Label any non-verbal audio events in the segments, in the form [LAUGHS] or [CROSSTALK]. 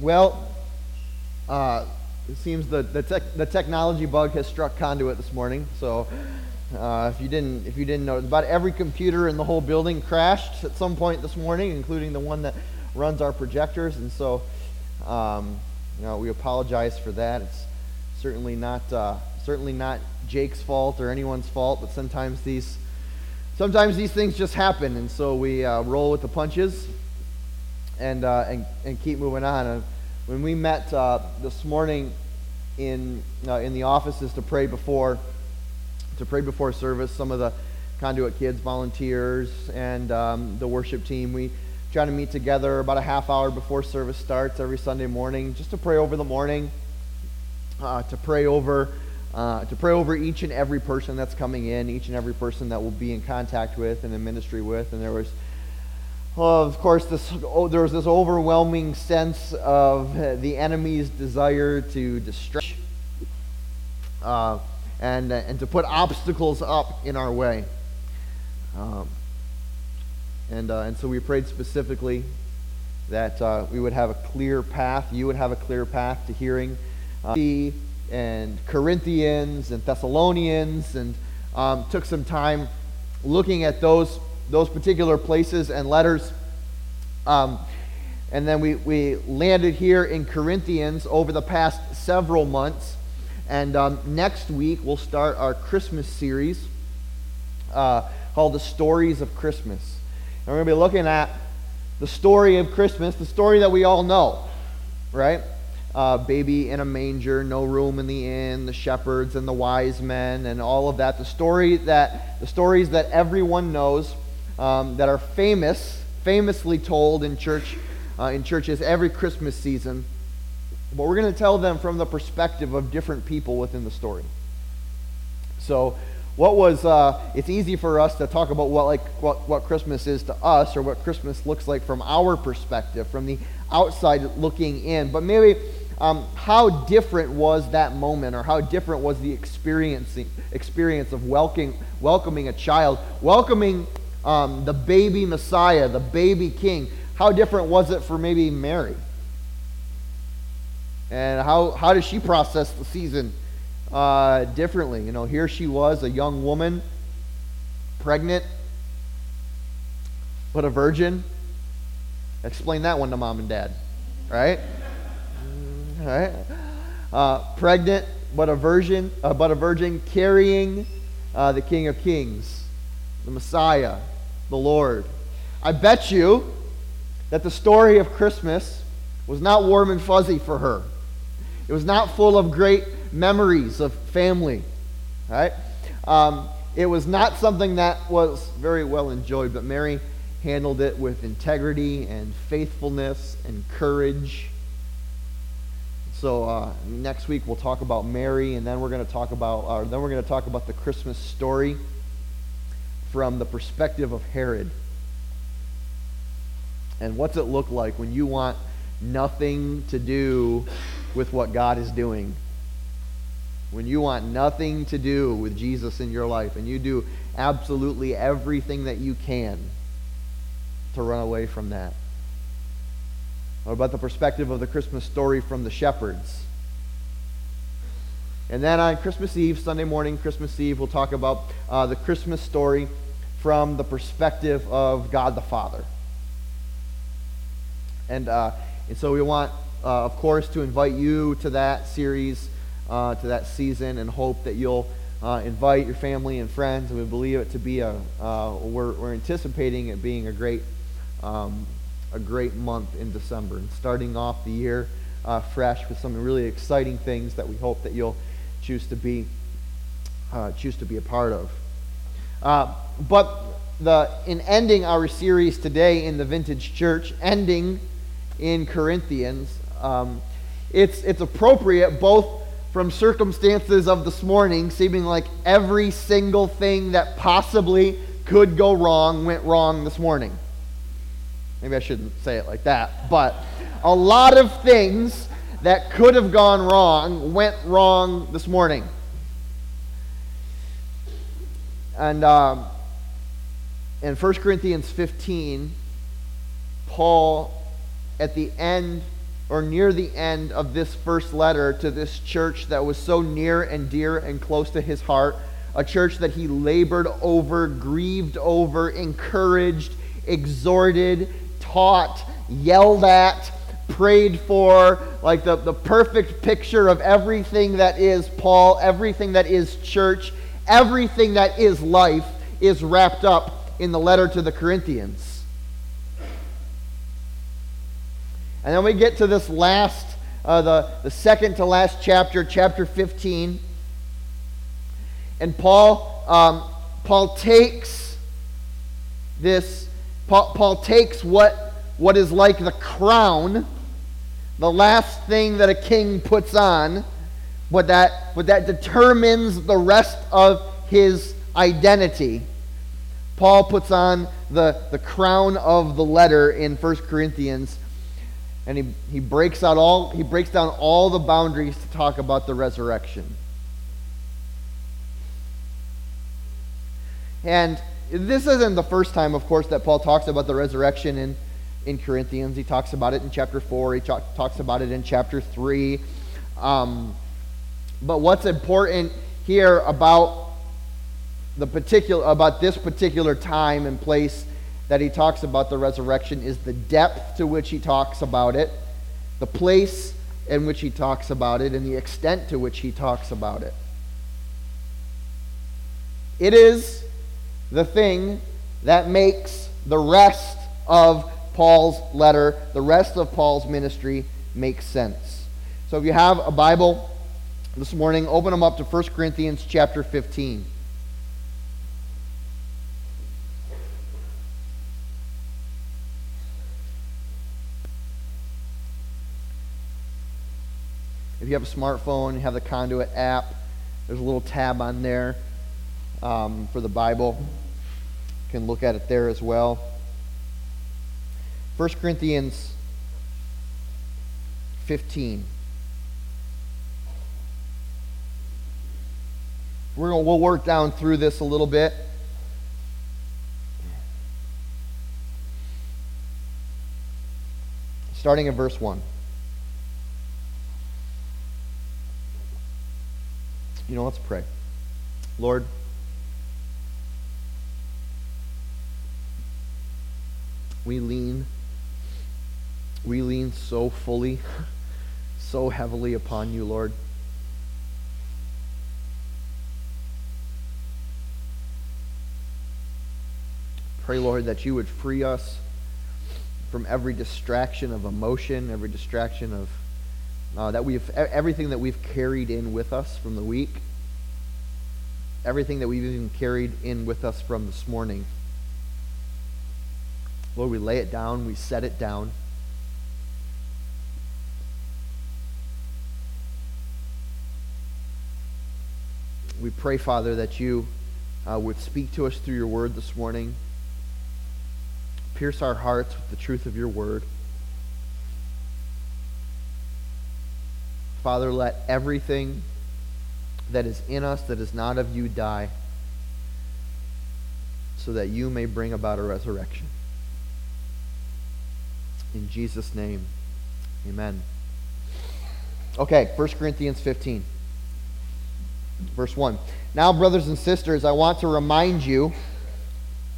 Well, uh, it seems the, the, tech, the technology bug has struck conduit this morning. So uh, if you didn't if you didn't know, about every computer in the whole building crashed at some point this morning, including the one that runs our projectors. And so, um, you know, we apologize for that. It's certainly not uh, certainly not Jake's fault or anyone's fault, but sometimes these sometimes these things just happen, and so we uh, roll with the punches and, uh, and and keep moving on. When we met uh, this morning in uh, in the offices to pray before to pray before service, some of the conduit kids, volunteers, and um, the worship team, we try to meet together about a half hour before service starts every Sunday morning, just to pray over the morning, uh, to pray over uh, to pray over each and every person that's coming in, each and every person that we'll be in contact with and in ministry with. And there was, well, of course, this oh, there was this overwhelming sense of the enemy's desire to destroy uh, and and to put obstacles up in our way. Um, and uh, and so we prayed specifically that uh, we would have a clear path. You would have a clear path to hearing. Uh, and Corinthians and Thessalonians and um, took some time looking at those, those particular places and letters. Um, and then we, we landed here in Corinthians over the past several months. And um, next week we'll start our Christmas series uh, called The Stories of Christmas. And we're going to be looking at the story of Christmas, the story that we all know, right? uh, baby in a manger, no room in the inn, the shepherds and the wise men, and all of that. The story that the stories that everyone knows, um, that are famous, famously told in church, uh, in churches every Christmas season. But we're going to tell them from the perspective of different people within the story. So, what was? Uh, it's easy for us to talk about what like what, what Christmas is to us, or what Christmas looks like from our perspective, from the outside looking in. But maybe um, how different was that moment or how different was the experiencing, experience of welcoming, welcoming a child, welcoming um, the baby Messiah, the baby king. How different was it for maybe Mary? And how, how does she process the season uh, differently? You know, here she was, a young woman, pregnant, but a virgin. Explain that one to mom and dad, right? [LAUGHS] right? Uh, pregnant, but a virgin, uh, but a virgin carrying uh, the King of Kings, the Messiah, the Lord. I bet you that the story of Christmas was not warm and fuzzy for her. It was not full of great memories of family, right? Um, it was not something that was very well enjoyed, but Mary handled it with integrity and faithfulness and courage so uh, next week we'll talk about Mary, and then we're going to talk about, uh, then we're going to talk about the Christmas story from the perspective of Herod. And what's it look like when you want nothing to do with what God is doing? When you want nothing to do with Jesus in your life, and you do absolutely everything that you can to run away from that. What about the perspective of the Christmas story from the shepherds? And then on Christmas Eve, Sunday morning, Christmas Eve, we'll talk about uh, the Christmas story from the perspective of God the Father. And, uh, and so we want, uh, of course, to invite you to that series, uh, to that season, and hope that you'll uh, invite your family and friends. And we believe it to be a, uh, we're, we're anticipating it being a great um, a great month in December and starting off the year uh, fresh with some really exciting things that we hope that you'll choose to be choose to be a part of. Uh, but the in ending our series today in the Vintage Church, ending in Corinthians, um, it's it's appropriate both from circumstances of this morning, seeming like every single thing that possibly could go wrong went wrong this morning. Maybe I shouldn't say it like that. But a lot of things that could have gone wrong went wrong this morning. And um, in 1 Corinthians 15, Paul, at the end or near the end of this first letter to this church that was so near and dear and close to his heart, a church that he labored over, grieved over, encouraged, exhorted, taught, yelled at, prayed for, like the, the perfect picture of everything that is Paul, everything that is church, everything that is life is wrapped up in the letter to the Corinthians. And then we get to this last, uh, the, the second to last chapter, chapter 15. And Paul, um, Paul takes this, Paul, Paul takes what, what is like the crown, the last thing that a king puts on, what that, what that determines the rest of his identity. Paul puts on the, the crown of the letter in 1 Corinthians and he, he breaks out all he breaks down all the boundaries to talk about the resurrection. And this isn't the first time of course that paul talks about the resurrection in, in corinthians. He talks about it in chapter 4 he talk, talks about it in chapter 3 um, but what's important here about the particular about this particular time and place that he talks about the resurrection is the depth to which he talks about it, the place in which he talks about it, and the extent to which he talks about it. It is the thing that makes the rest of Paul's letter, the rest of Paul's ministry, make sense. So if you have a Bible this morning, open them up to 1 Corinthians chapter 15. If you have a smartphone, you have the Conduit app, there's a little tab on there um, for the Bible. You can look at it there as well. 1 Corinthians 15. We're gonna, we'll work down through this a little bit. Starting in verse 1. You know, let's pray. Lord, we lean we lean so fully, [LAUGHS] so heavily upon you, Lord. Pray, Lord, that you would free us from every distraction of emotion, every distraction of uh, that we've everything that we've carried in with us from the week, everything that we've even carried in with us from this morning. Lord, we lay it down, we set it down. We pray, Father, that you uh, would speak to us through your word this morning. Pierce our hearts with the truth of your word. Father, let everything that is in us that is not of you die so that you may bring about a resurrection. In Jesus' name, amen. Okay, 1 Corinthians 15, verse 1. Now, brothers and sisters, I want to remind you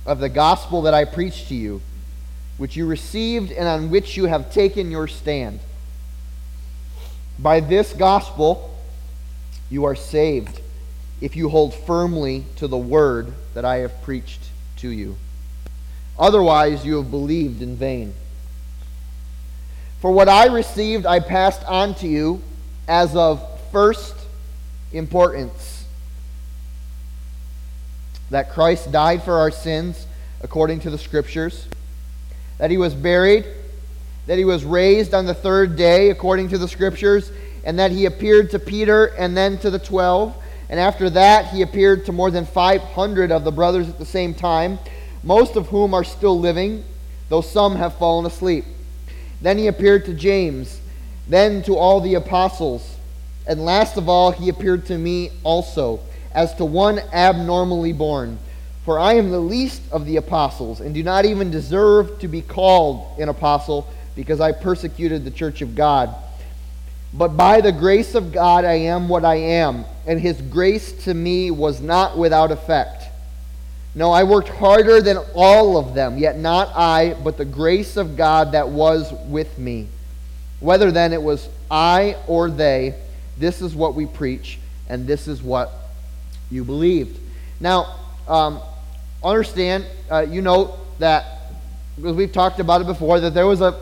of the gospel that I preached to you, which you received and on which you have taken your stand. By this gospel, you are saved if you hold firmly to the word that I have preached to you. Otherwise, you have believed in vain. For what I received, I passed on to you as of first importance that Christ died for our sins according to the Scriptures, that he was buried that he was raised on the third day according to the scriptures, and that he appeared to Peter and then to the twelve. And after that, he appeared to more than 500 of the brothers at the same time, most of whom are still living, though some have fallen asleep. Then he appeared to James, then to all the apostles. And last of all, he appeared to me also, as to one abnormally born. For I am the least of the apostles, and do not even deserve to be called an apostle because I persecuted the church of God. But by the grace of God I am what I am, and his grace to me was not without effect. No, I worked harder than all of them, yet not I, but the grace of God that was with me. Whether then it was I or they, this is what we preach, and this is what you believed. Now, um, understand, uh, you know that, we've talked about it before, that there was a,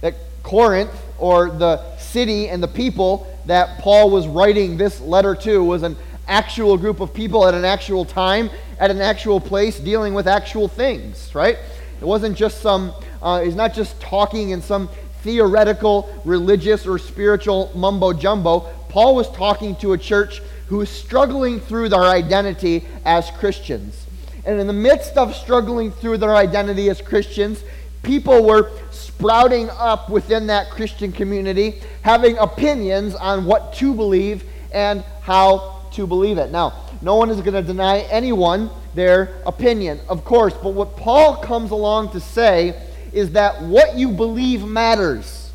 that Corinth, or the city and the people that Paul was writing this letter to, was an actual group of people at an actual time, at an actual place, dealing with actual things, right? It wasn't just some, uh, he's not just talking in some theoretical, religious, or spiritual mumbo jumbo. Paul was talking to a church who is struggling through their identity as Christians. And in the midst of struggling through their identity as Christians, people were sprouting up within that Christian community, having opinions on what to believe and how to believe it. Now, no one is going to deny anyone their opinion, of course, but what Paul comes along to say is that what you believe matters.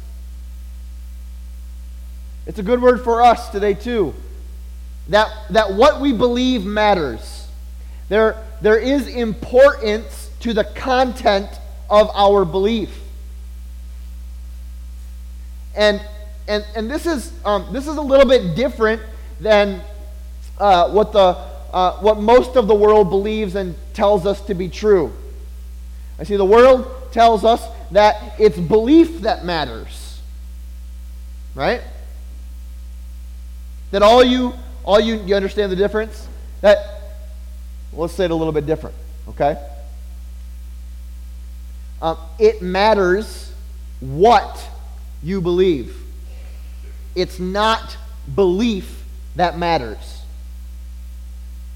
It's a good word for us today, too. That, that what we believe matters. There, there is importance to the content of our belief. And, and, and this, is, um, this is a little bit different than uh, what, the, uh, what most of the world believes and tells us to be true. I see the world tells us that it's belief that matters. Right? That all you all you you understand the difference? That let's say it a little bit different, okay? Um, it matters what you believe. It's not belief that matters.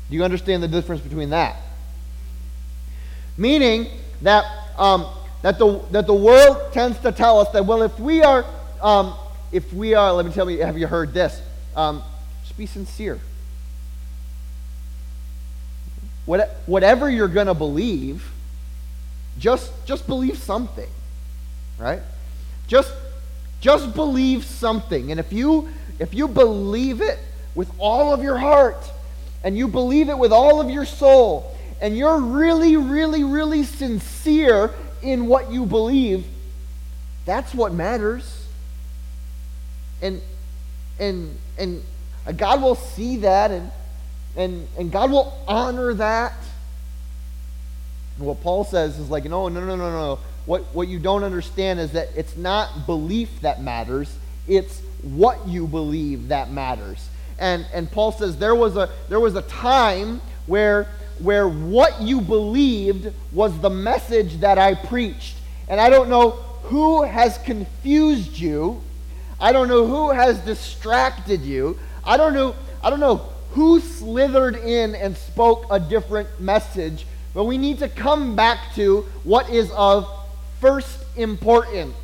Do you understand the difference between that? Meaning that um, that the that the world tends to tell us that well, if we are um, if we are, let me tell you, have you heard this? Um, just be sincere. What, whatever you're going to believe, just just believe something, right? Just just believe something. And if you if you believe it with all of your heart and you believe it with all of your soul and you're really really really sincere in what you believe, that's what matters. And and and God will see that and and and God will honor that. And what Paul says is like, no, no, no, no, no. What, what you don't understand is that it's not belief that matters, it's what you believe that matters. And, and Paul says there was a, there was a time where, where what you believed was the message that I preached. And I don't know who has confused you. I don't know who has distracted you. I don't know, I don't know who slithered in and spoke a different message. But we need to come back to what is of first importance.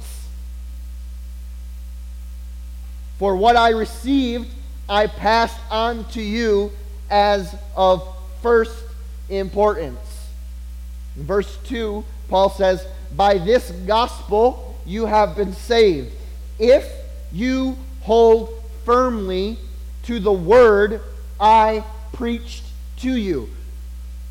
For what I received, I passed on to you as of first importance. In verse 2, Paul says, By this gospel you have been saved, if you hold firmly to the word I preached to you.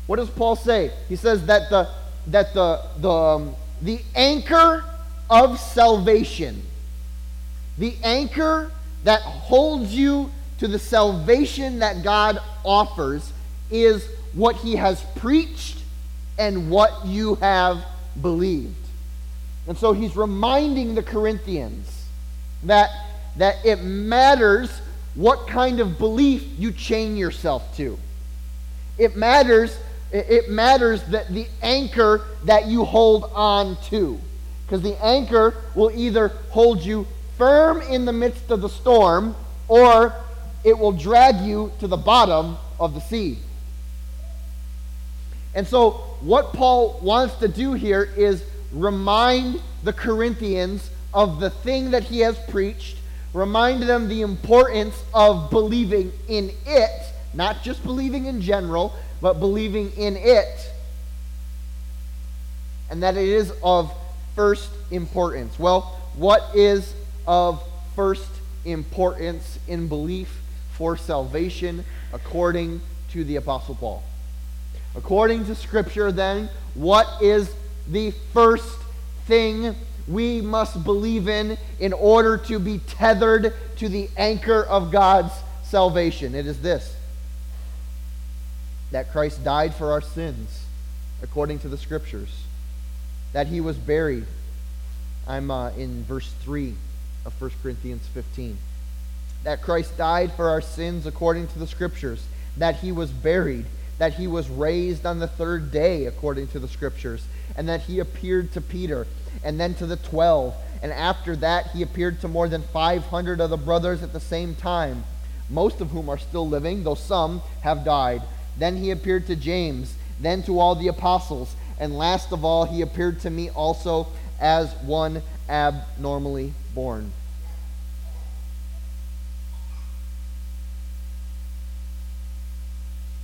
What does Paul say? He says that the that the the um, the anchor of salvation, the anchor that holds you to the salvation that God offers is what he has preached and what you have believed. And so he's reminding the Corinthians that, that it matters what kind of belief you chain yourself to. It matters it matters that the anchor that you hold on to. Because the anchor will either hold you firm in the midst of the storm or it will drag you to the bottom of the sea. And so, what Paul wants to do here is remind the Corinthians of the thing that he has preached, remind them the importance of believing in it, not just believing in general, but believing in it, and that it is of first importance. Well, what is of first importance in belief for salvation according to the Apostle Paul. According to Scripture, then, what is the first thing we must believe in in order to be tethered to the anchor of God's salvation? It is this that Christ died for our sins according to the Scriptures, that he was buried. I'm uh, in verse 3 of 1 Corinthians 15. That Christ died for our sins according to the Scriptures, that he was buried, that he was raised on the third day according to the Scriptures, and that he appeared to Peter and then to the twelve. And after that, he appeared to more than 500 of the brothers at the same time, most of whom are still living, though some have died. Then he appeared to James, then to all the apostles, and last of all, he appeared to me also as one abnormally born.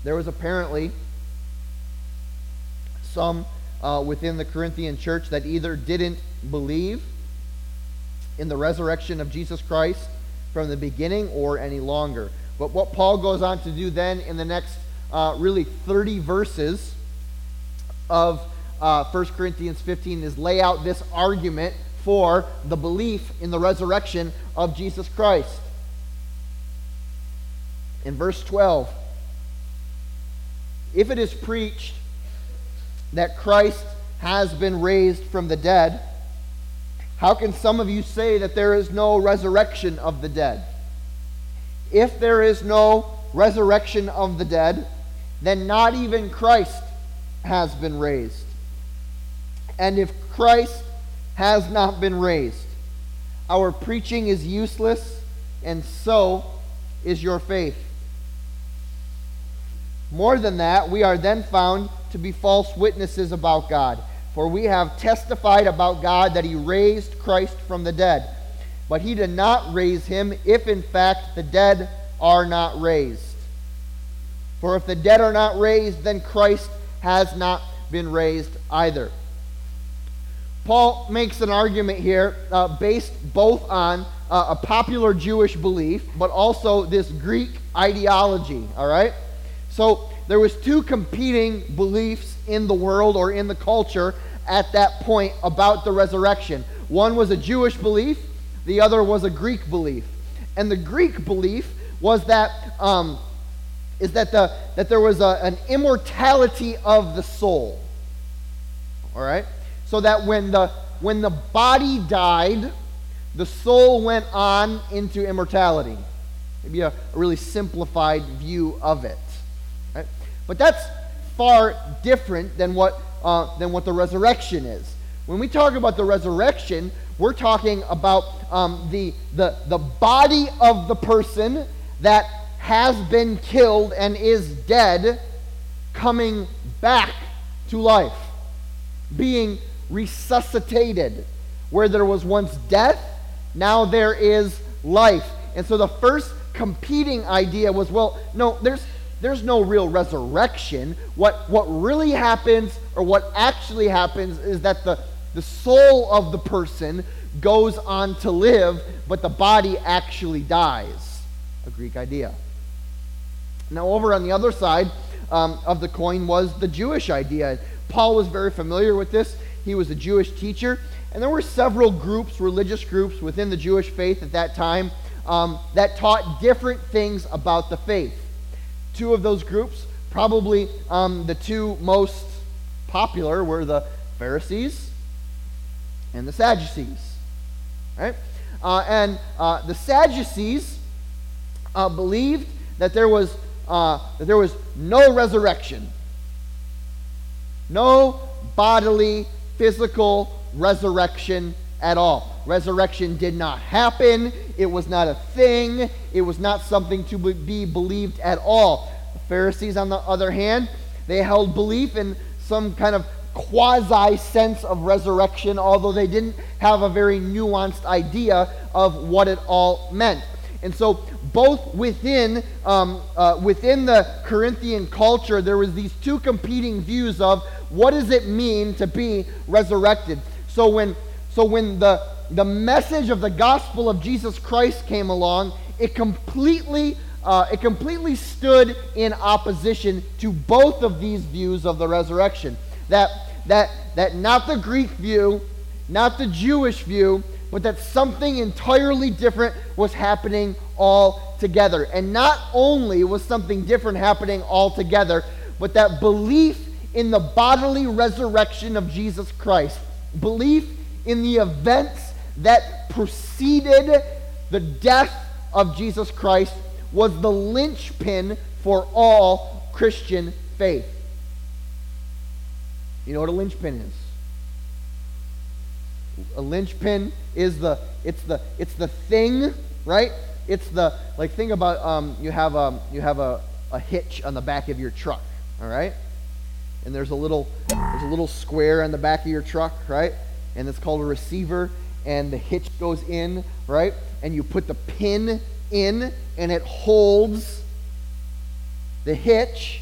There was apparently some uh, within the Corinthian church that either didn't believe in the resurrection of Jesus Christ from the beginning or any longer. But what Paul goes on to do then in the next uh, really 30 verses of uh, 1 Corinthians 15 is lay out this argument for the belief in the resurrection of Jesus Christ. In verse 12, if it is preached that Christ has been raised from the dead, how can some of you say that there is no resurrection of the dead? If there is no resurrection of the dead, then not even Christ has been raised. And if Christ has not been raised, our preaching is useless, and so is your faith. More than that, we are then found to be false witnesses about God. For we have testified about God that he raised Christ from the dead. But he did not raise him if in fact the dead are not raised. For if the dead are not raised, then Christ has not been raised either. Paul makes an argument here uh, based both on uh, a popular Jewish belief, but also this Greek ideology, all right? So there was two competing beliefs in the world or in the culture at that point about the resurrection. One was a Jewish belief, the other was a Greek belief. And the Greek belief was that um, is that, the, that there was a, an immortality of the soul. All right? So that when the, when the body died, the soul went on into immortality. Maybe a, a really simplified view of it. But that's far different than what, uh, than what the resurrection is. When we talk about the resurrection, we're talking about um, the, the, the body of the person that has been killed and is dead coming back to life, being resuscitated. Where there was once death, now there is life. And so the first competing idea was well, no, there's, there's no real resurrection. What, what really happens, or what actually happens, is that the, the soul of the person goes on to live, but the body actually dies. A Greek idea. Now, over on the other side um, of the coin was the Jewish idea. Paul was very familiar with this. He was a Jewish teacher. And there were several groups, religious groups within the Jewish faith at that time, um, that taught different things about the faith. Two of those groups, probably um, the two most popular, were the Pharisees and the Sadducees. Right? Uh, and uh, the Sadducees uh, believed that there was uh, that there was no resurrection, no bodily, physical resurrection at all. Resurrection did not happen. It was not a thing. It was not something to be believed at all. The Pharisees, on the other hand, they held belief in some kind of quasi sense of resurrection, although they didn't have a very nuanced idea of what it all meant. And so both within, um, uh, within the Corinthian culture, there was these two competing views of what does it mean to be resurrected. So when, so when the, the message of the gospel of Jesus Christ came along, it completely uh, it completely stood in opposition to both of these views of the resurrection. That that that not the Greek view, not the Jewish view, but that something entirely different was happening all together. And not only was something different happening all together, but that belief in the bodily resurrection of Jesus Christ, belief in the events that preceded the death of Jesus Christ, was the linchpin for all Christian faith. You know what a linchpin is? A linchpin is the it's the it's the thing, right? It's the like think about um, you have a you have a, a hitch on the back of your truck, all right? And there's a little there's a little square on the back of your truck, right? And it's called a receiver, and the hitch goes in, right? And you put the pin in, and it holds the hitch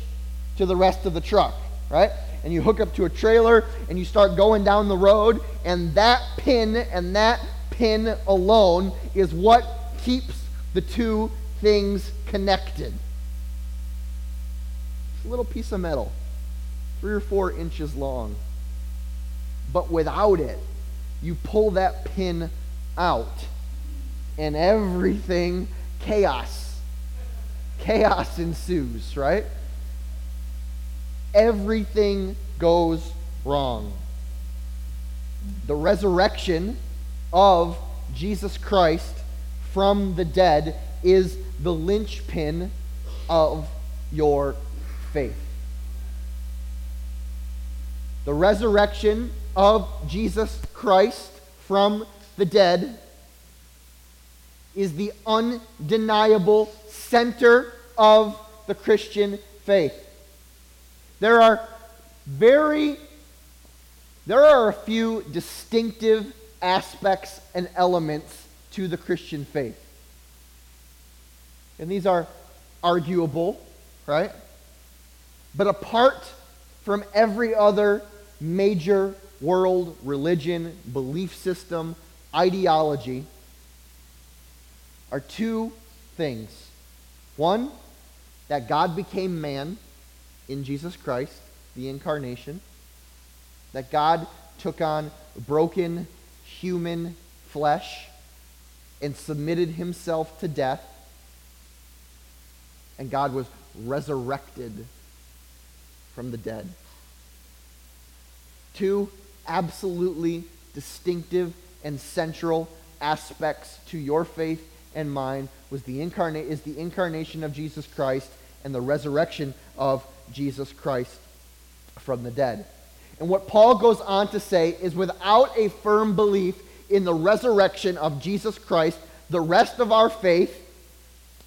to the rest of the truck, right? And you hook up to a trailer and you start going down the road, and that pin and that pin alone is what keeps the two things connected. It's a little piece of metal, three or four inches long. But without it, you pull that pin out, and everything, chaos, chaos ensues, right? Everything goes wrong. The resurrection of Jesus Christ from the dead is the linchpin of your faith. The resurrection of Jesus Christ from the dead is the undeniable center of the Christian faith. There are very there are a few distinctive aspects and elements to the Christian faith. And these are arguable, right? But apart from every other major world religion, belief system, ideology, are two things. One, that God became man in Jesus Christ, the incarnation, that God took on broken human flesh and submitted himself to death, and God was resurrected from the dead. Two absolutely distinctive and central aspects to your faith and mine was the incarnate is the incarnation of Jesus Christ and the resurrection of Jesus Christ from the dead. And what Paul goes on to say is without a firm belief in the resurrection of Jesus Christ, the rest of our faith,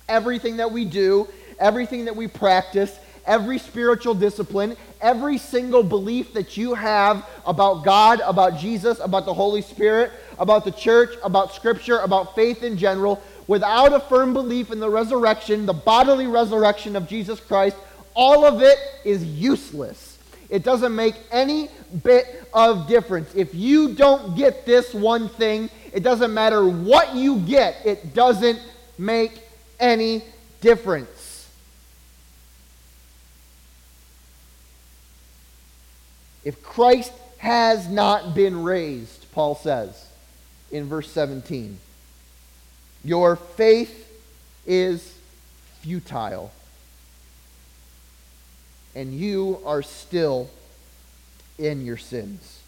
everything that we do, everything that we practice, every spiritual discipline, every single belief that you have about God, about Jesus, about the Holy Spirit, about the church, about Scripture, about faith in general, without a firm belief in the resurrection, the bodily resurrection of Jesus Christ, all of it is useless. It doesn't make any bit of difference. If you don't get this one thing, it doesn't matter what you get, it doesn't make any difference. If Christ has not been raised, Paul says in verse 17, your faith is futile and you are still in your sins.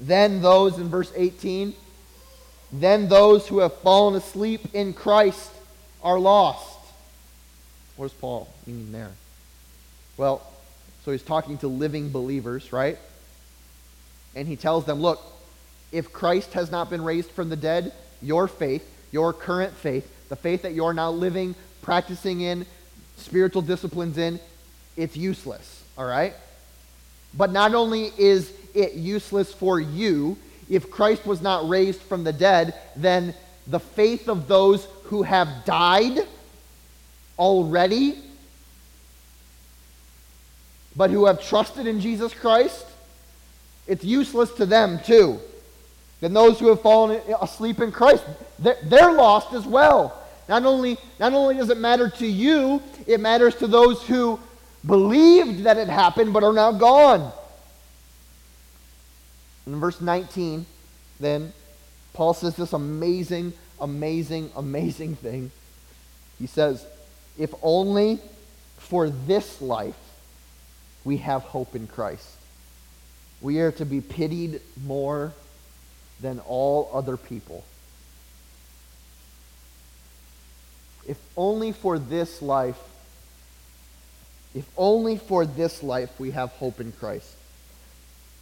Then those in verse 18, then those who have fallen asleep in Christ are lost. What does Paul mean there? Well, so he's talking to living believers, right? And he tells them, look, if Christ has not been raised from the dead, your faith, your current faith, the faith that you're now living, practicing in, spiritual disciplines in, it's useless, all right? But not only is it useless for you, if Christ was not raised from the dead, then the faith of those who have died already, but who have trusted in Jesus Christ, it's useless to them too. Then those who have fallen asleep in Christ, they're, lost as well. Not only, not only does it matter to you, it matters to those who believed that it happened but are now gone. In verse 19, then, Paul says this amazing, amazing, amazing thing. He says, If only for this life we have hope in Christ, we are to be pitied more than all other people. If only for this life, if only for this life we have hope in Christ,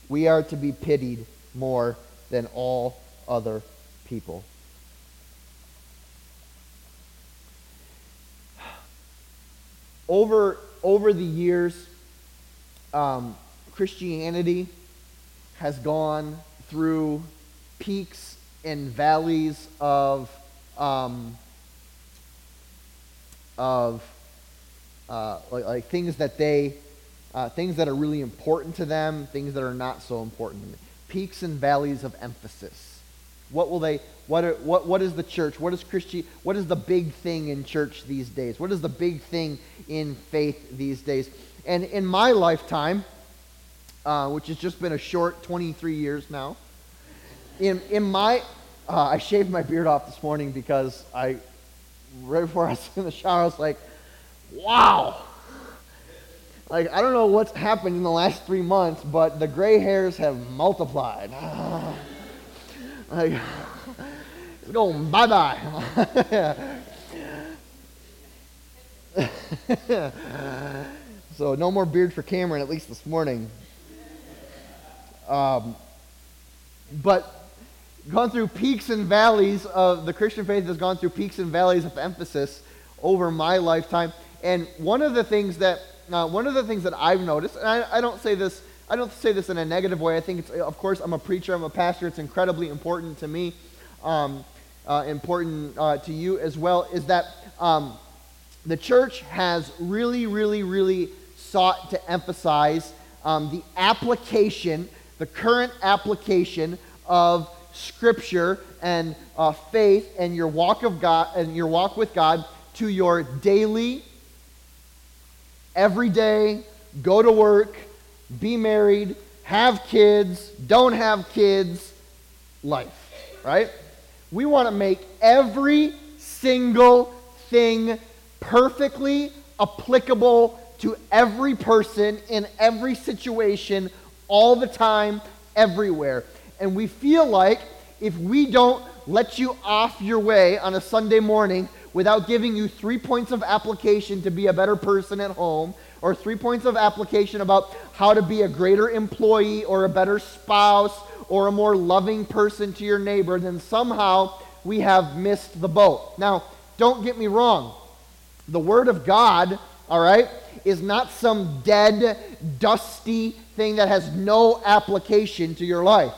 we are to be pitied more than all other people. Over, over the years, um, Christianity has gone through peaks and valleys of um, of uh, like, like, things that they uh, things that are really important to them, things that are not so important. Peaks and valleys of emphasis. What will they? What are, what what is the church? What is Christian? What is the big thing in church these days? What is the big thing in faith these days? And in my lifetime, uh, which has just been a short 23 years now, in, in my, uh, I shaved my beard off this morning because I, right before I was in the shower, I was like, wow. Like, I don't know what's happened in the last three months, but the gray hairs have multiplied. [LAUGHS] like, [LAUGHS] it's going bye bye. [LAUGHS] so, no more beard for Cameron, at least this morning. Um, but gone through peaks and valleys of the Christian faith has gone through peaks and valleys of emphasis over my lifetime. And one of the things that uh, one of the things that I've noticed, and I, I, don't say this I don't say this in a negative way. I think it's of course I'm a preacher, I'm a pastor. It's incredibly important to me, um, uh, important uh, to you as well. Is that um, the church has really, really, really sought to emphasize um, the application, the current application of Scripture and uh, faith and your walk of God and your walk with God to your daily, everyday, go to work, be married, have kids, don't have kids life, right? We want to make every single thing perfectly applicable to every person in every situation all the time, everywhere. And we feel like if we don't let you off your way on a Sunday morning without giving you three points of application to be a better person at home, or three points of application about how to be a greater employee or a better spouse or a more loving person to your neighbor, then somehow we have missed the boat. Now, don't get me wrong. The Word of God, all right, is not some dead, dusty thing that has no application to your life.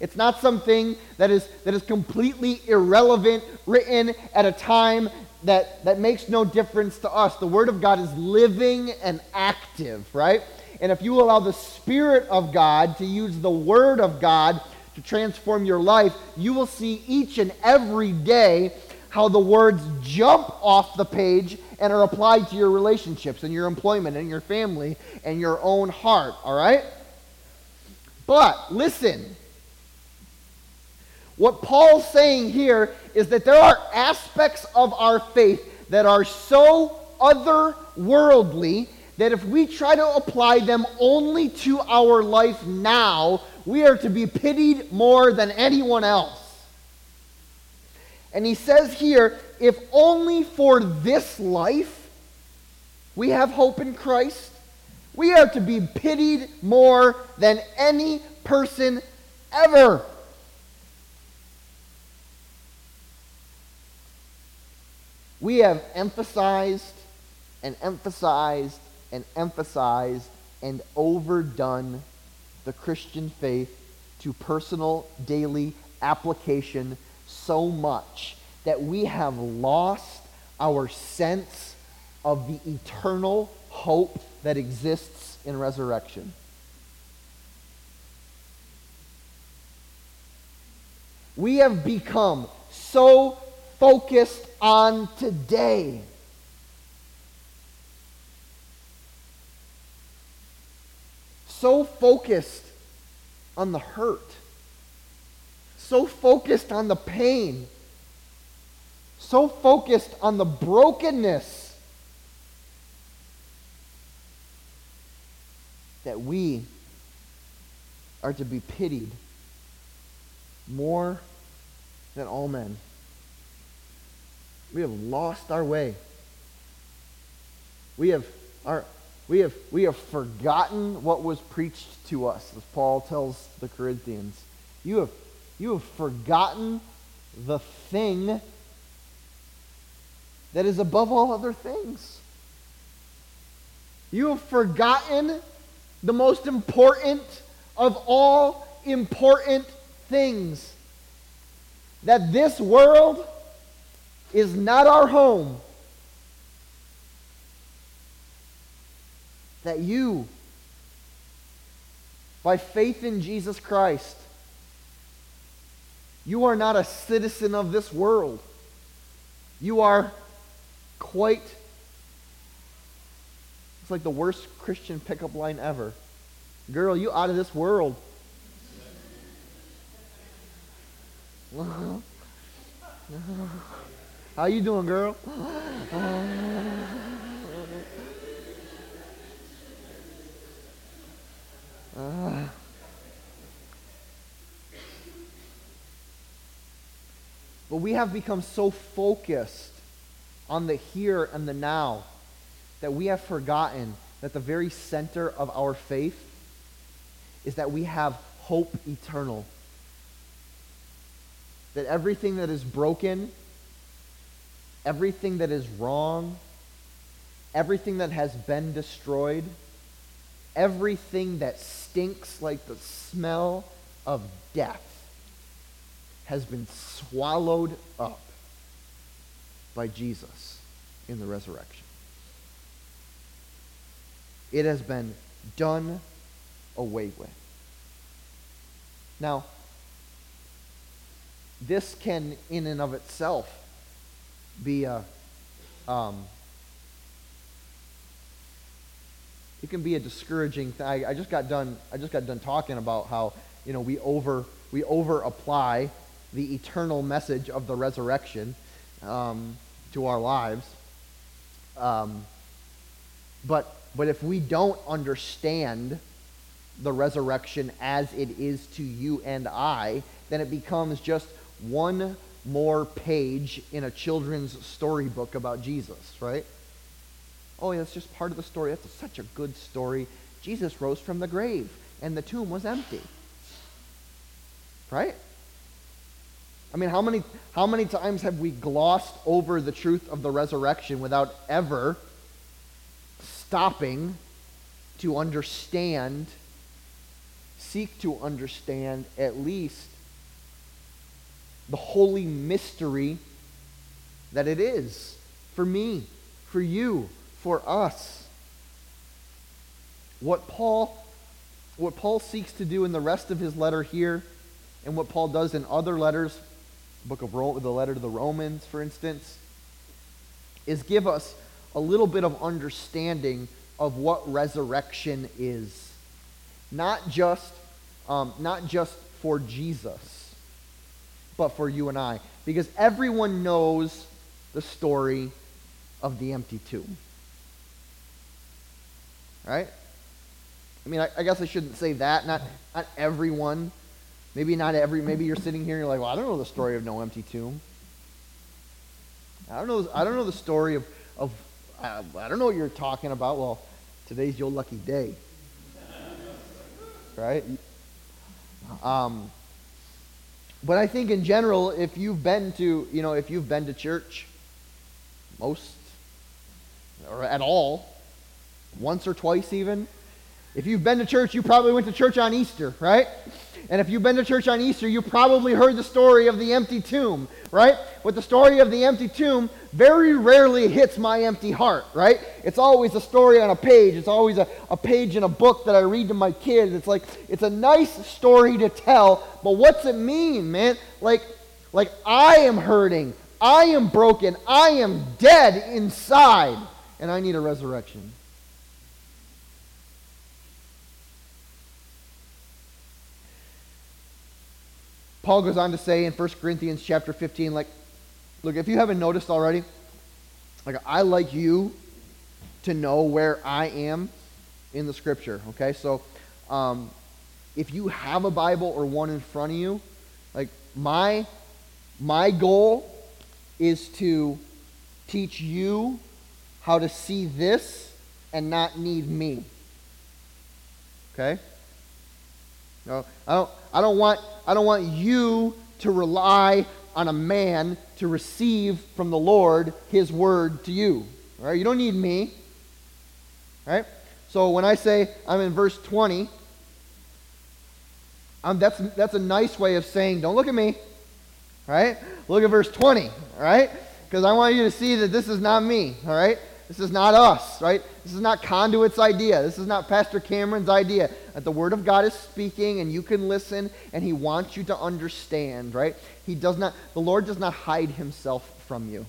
It's not something that is, that is completely irrelevant, written at a time that, that makes no difference to us. The Word of God is living and active, right? And if you allow the Spirit of God to use the Word of God to transform your life, you will see each and every day how the words jump off the page and are applied to your relationships and your employment and your family and your own heart, all right? But listen, what Paul's saying here is that there are aspects of our faith that are so otherworldly that if we try to apply them only to our life now, we are to be pitied more than anyone else. And he says here, if only for this life we have hope in Christ, we are to be pitied more than any person ever. We have emphasized and emphasized and emphasized and overdone the Christian faith to personal daily application so much that we have lost our sense of the eternal hope that exists in resurrection. We have become so focused on today. So focused on the hurt. So focused on the pain. So focused on the brokenness that we are to be pitied more than all men. We have lost our way. We have, our, we have, we have forgotten what was preached to us, as Paul tells the Corinthians. You have, you have forgotten the thing that is above all other things. You have forgotten the most important of all important things. That this world is not our home. That you, by faith in Jesus Christ, you are not a citizen of this world. You are quite. It's like the worst Christian pickup line ever. Girl, you out of this world. [LAUGHS] How you doing, girl? [SIGHS] but we have become so focused on the here and the now that we have forgotten that the very center of our faith is that we have hope eternal. That everything that is broken everything that is wrong, everything that has been destroyed, everything that stinks like the smell of death has been swallowed up by Jesus in the resurrection. It has been done away with. Now, this can, in and of itself, be a um, it can be a discouraging thing. I, I, just got done I just got done talking about how you know we over we over apply the eternal message of the resurrection um, to our lives. Um, but but if we don't understand the resurrection as it is to you and I, then it becomes just one more page in a children's storybook about Jesus, right? Oh, yeah, that's just part of the story. That's such a good story. Jesus rose from the grave, and the tomb was empty. Right? I mean, how many, how many times have we glossed over the truth of the resurrection without ever stopping to understand, seek to understand at least the holy mystery that it is for me, for you, for us. What Paul what Paul seeks to do in the rest of his letter here and what Paul does in other letters, book of the letter to the Romans, for instance, is give us a little bit of understanding of what resurrection is. Not just, um, not just for Jesus, but for you and I. Because everyone knows the story of the empty tomb. Right? I mean, I, I, guess I shouldn't say that. Not, not everyone. Maybe not every. Maybe you're sitting here and you're like, well, I don't know the story of no empty tomb. I don't know. I don't know the story of, of uh, I don't know what you're talking about. Well, today's your lucky day, right? Um, but I think in general, if you've been to, you know, if you've been to church, most, or at all, once or twice even, If you've been to church, you probably went to church on Easter, right? And if you've been to church on Easter, you probably heard the story of the empty tomb, right? But the story of the empty tomb very rarely hits my empty heart, right? It's always a story on a page. It's always a, a page in a book that I read to my kids. It's like, it's a nice story to tell, but what's it mean, man? Like, like I am hurting. I am broken. I am dead inside, and I need a resurrection. Paul goes on to say in 1 Corinthians chapter 15, like, look, if you haven't noticed already, like, I like you to know where I am in the scripture, okay? So, um, if you have a Bible or one in front of you, like, my, my goal is to teach you how to see this and not need me. Okay? No, I don't, I don't want I don't want you to rely on a man to receive from the Lord his word to you. All right? You don't need me. All right? So when I say I'm in verse 20, I'm, that's, that's a nice way of saying, don't look at me. All right? Look at verse 20. All right? Because I want you to see that this is not me. All right? This is not us, right? This is not Conduit's idea. This is not Pastor Cameron's idea. That the Word of God is speaking and you can listen and He wants you to understand, right? He does not, the Lord does not hide Himself from you.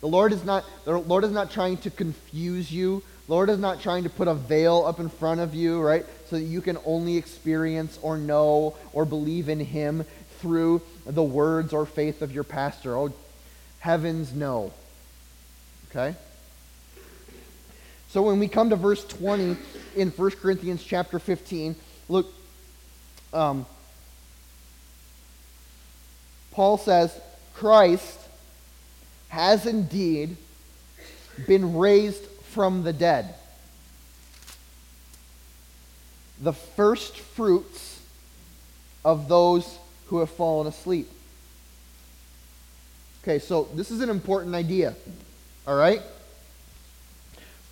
The Lord is not, the Lord is not trying to confuse you. The Lord is not trying to put a veil up in front of you, right? So that you can only experience or know or believe in Him through the words or faith of your pastor. Oh, heavens no. Okay? So when we come to verse 20 in 1 Corinthians chapter 15, look, um, Paul says, Christ has indeed been raised from the dead. The first fruits of those who have fallen asleep. Okay, so this is an important idea. All right?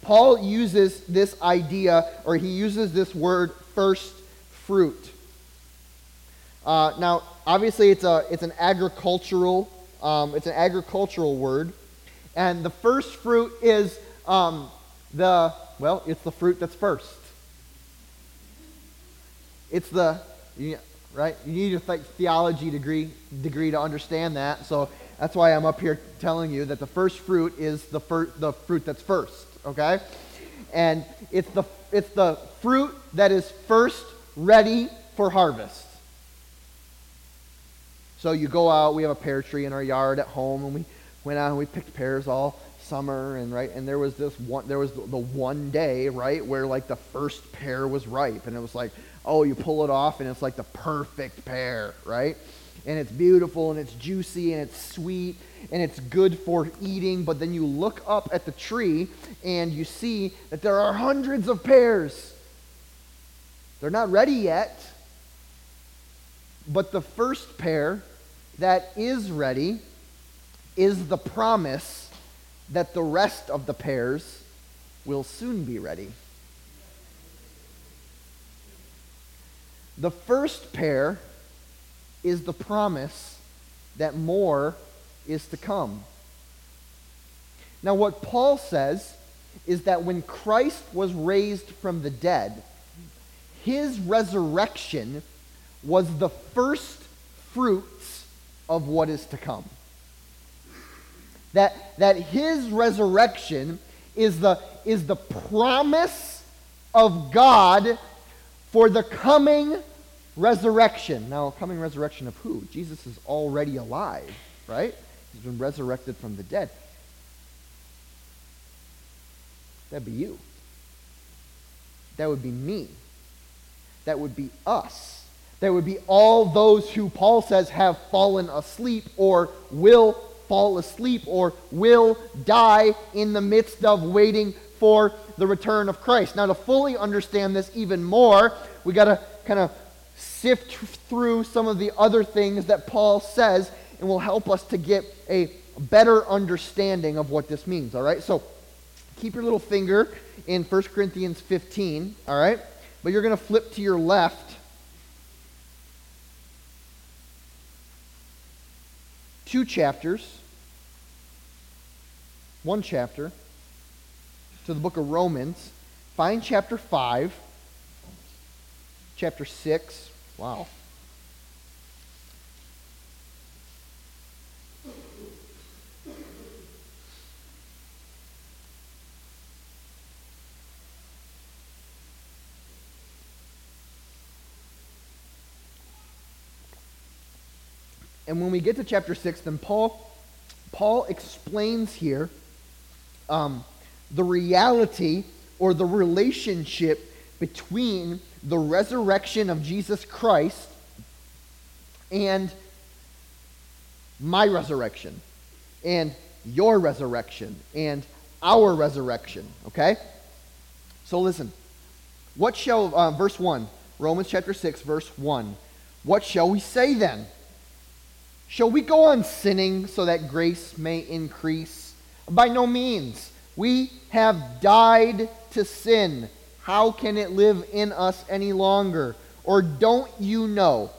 Paul uses this idea, or he uses this word first fruit. Uh, now, obviously, it's, a, it's an agricultural um, it's an agricultural word, and the first fruit is um, the well, it's the fruit that's first. It's the right. You need a theology degree degree to understand that. So that's why I'm up here telling you that the first fruit is the, fir- the fruit that's first, okay? And it's the, it's the fruit that is first ready for harvest. So you go out, we have a pear tree in our yard at home, and we went out and we picked pears all summer, and right, and there was this one, there was the, the one day, right, where like the first pear was ripe, and it was like, oh, you pull it off, and it's like the perfect pear, right? And it's beautiful and it's juicy and it's sweet and it's good for eating. But then you look up at the tree and you see that there are hundreds of pears. They're not ready yet. But the first pear that is ready is the promise that the rest of the pears will soon be ready. The first pear is the promise that more is to come. Now, what Paul says is that when Christ was raised from the dead, his resurrection was the first fruits of what is to come. That, that his resurrection is the, is the promise of God for the coming resurrection. Now, coming resurrection of who? Jesus is already alive, right? He's been resurrected from the dead. That'd be you. That would be me. That would be us. That would be all those who Paul says have fallen asleep or will fall asleep or will die in the midst of waiting for the return of Christ. Now, to fully understand this even more, we got to kind of sift through some of the other things that Paul says and will help us to get a better understanding of what this means. All right? So, keep your little finger in 1 Corinthians 15, all right? But you're going to flip to your left. Two chapters. One chapter to the book of Romans. Find chapter 5, chapter 6. Wow. And when we get to chapter 6, then Paul, Paul explains here um, the reality or the relationship between the resurrection of Jesus Christ and my resurrection and your resurrection and our resurrection. Okay? So listen. What shall, uh, verse 1, Romans chapter 6, verse 1. What shall we say then? Shall we go on sinning so that grace may increase? By no means. We have died to sin. How can it live in us any longer? Or don't you know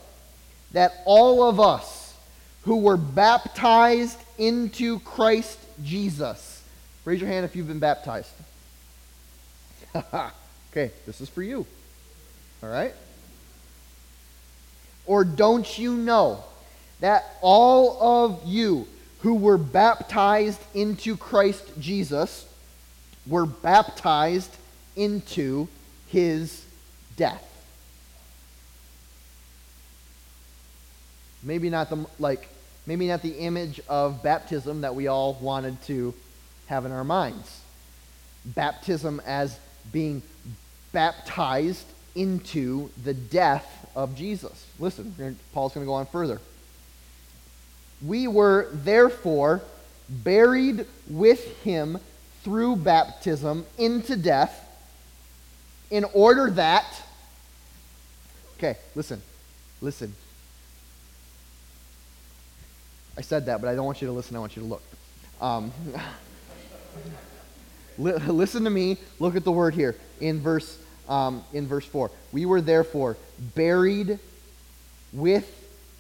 that all of us who were baptized into Christ Jesus, raise your hand if you've been baptized. [LAUGHS] okay, this is for you. All right? Or don't you know that all of you who were baptized into Christ Jesus were baptized into his death. Maybe not the like maybe not the image of baptism that we all wanted to have in our minds. Baptism as being baptized into the death of Jesus. Listen, Paul's going to go on further. We were therefore buried with him through baptism into death, in order that. Okay, listen, listen. I said that, but I don't want you to listen, I want you to look. Um, [LAUGHS] listen to me, look at the word here in verse, um, in verse 4. We were therefore buried with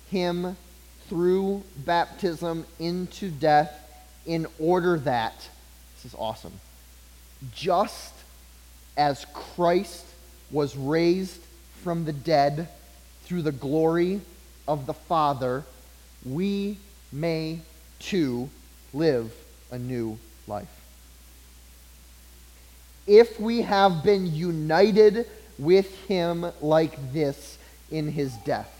him through baptism into death in order that, this is awesome, just as Christ was raised from the dead through the glory of the Father, we may too live a new life. If we have been united with him like this in his death,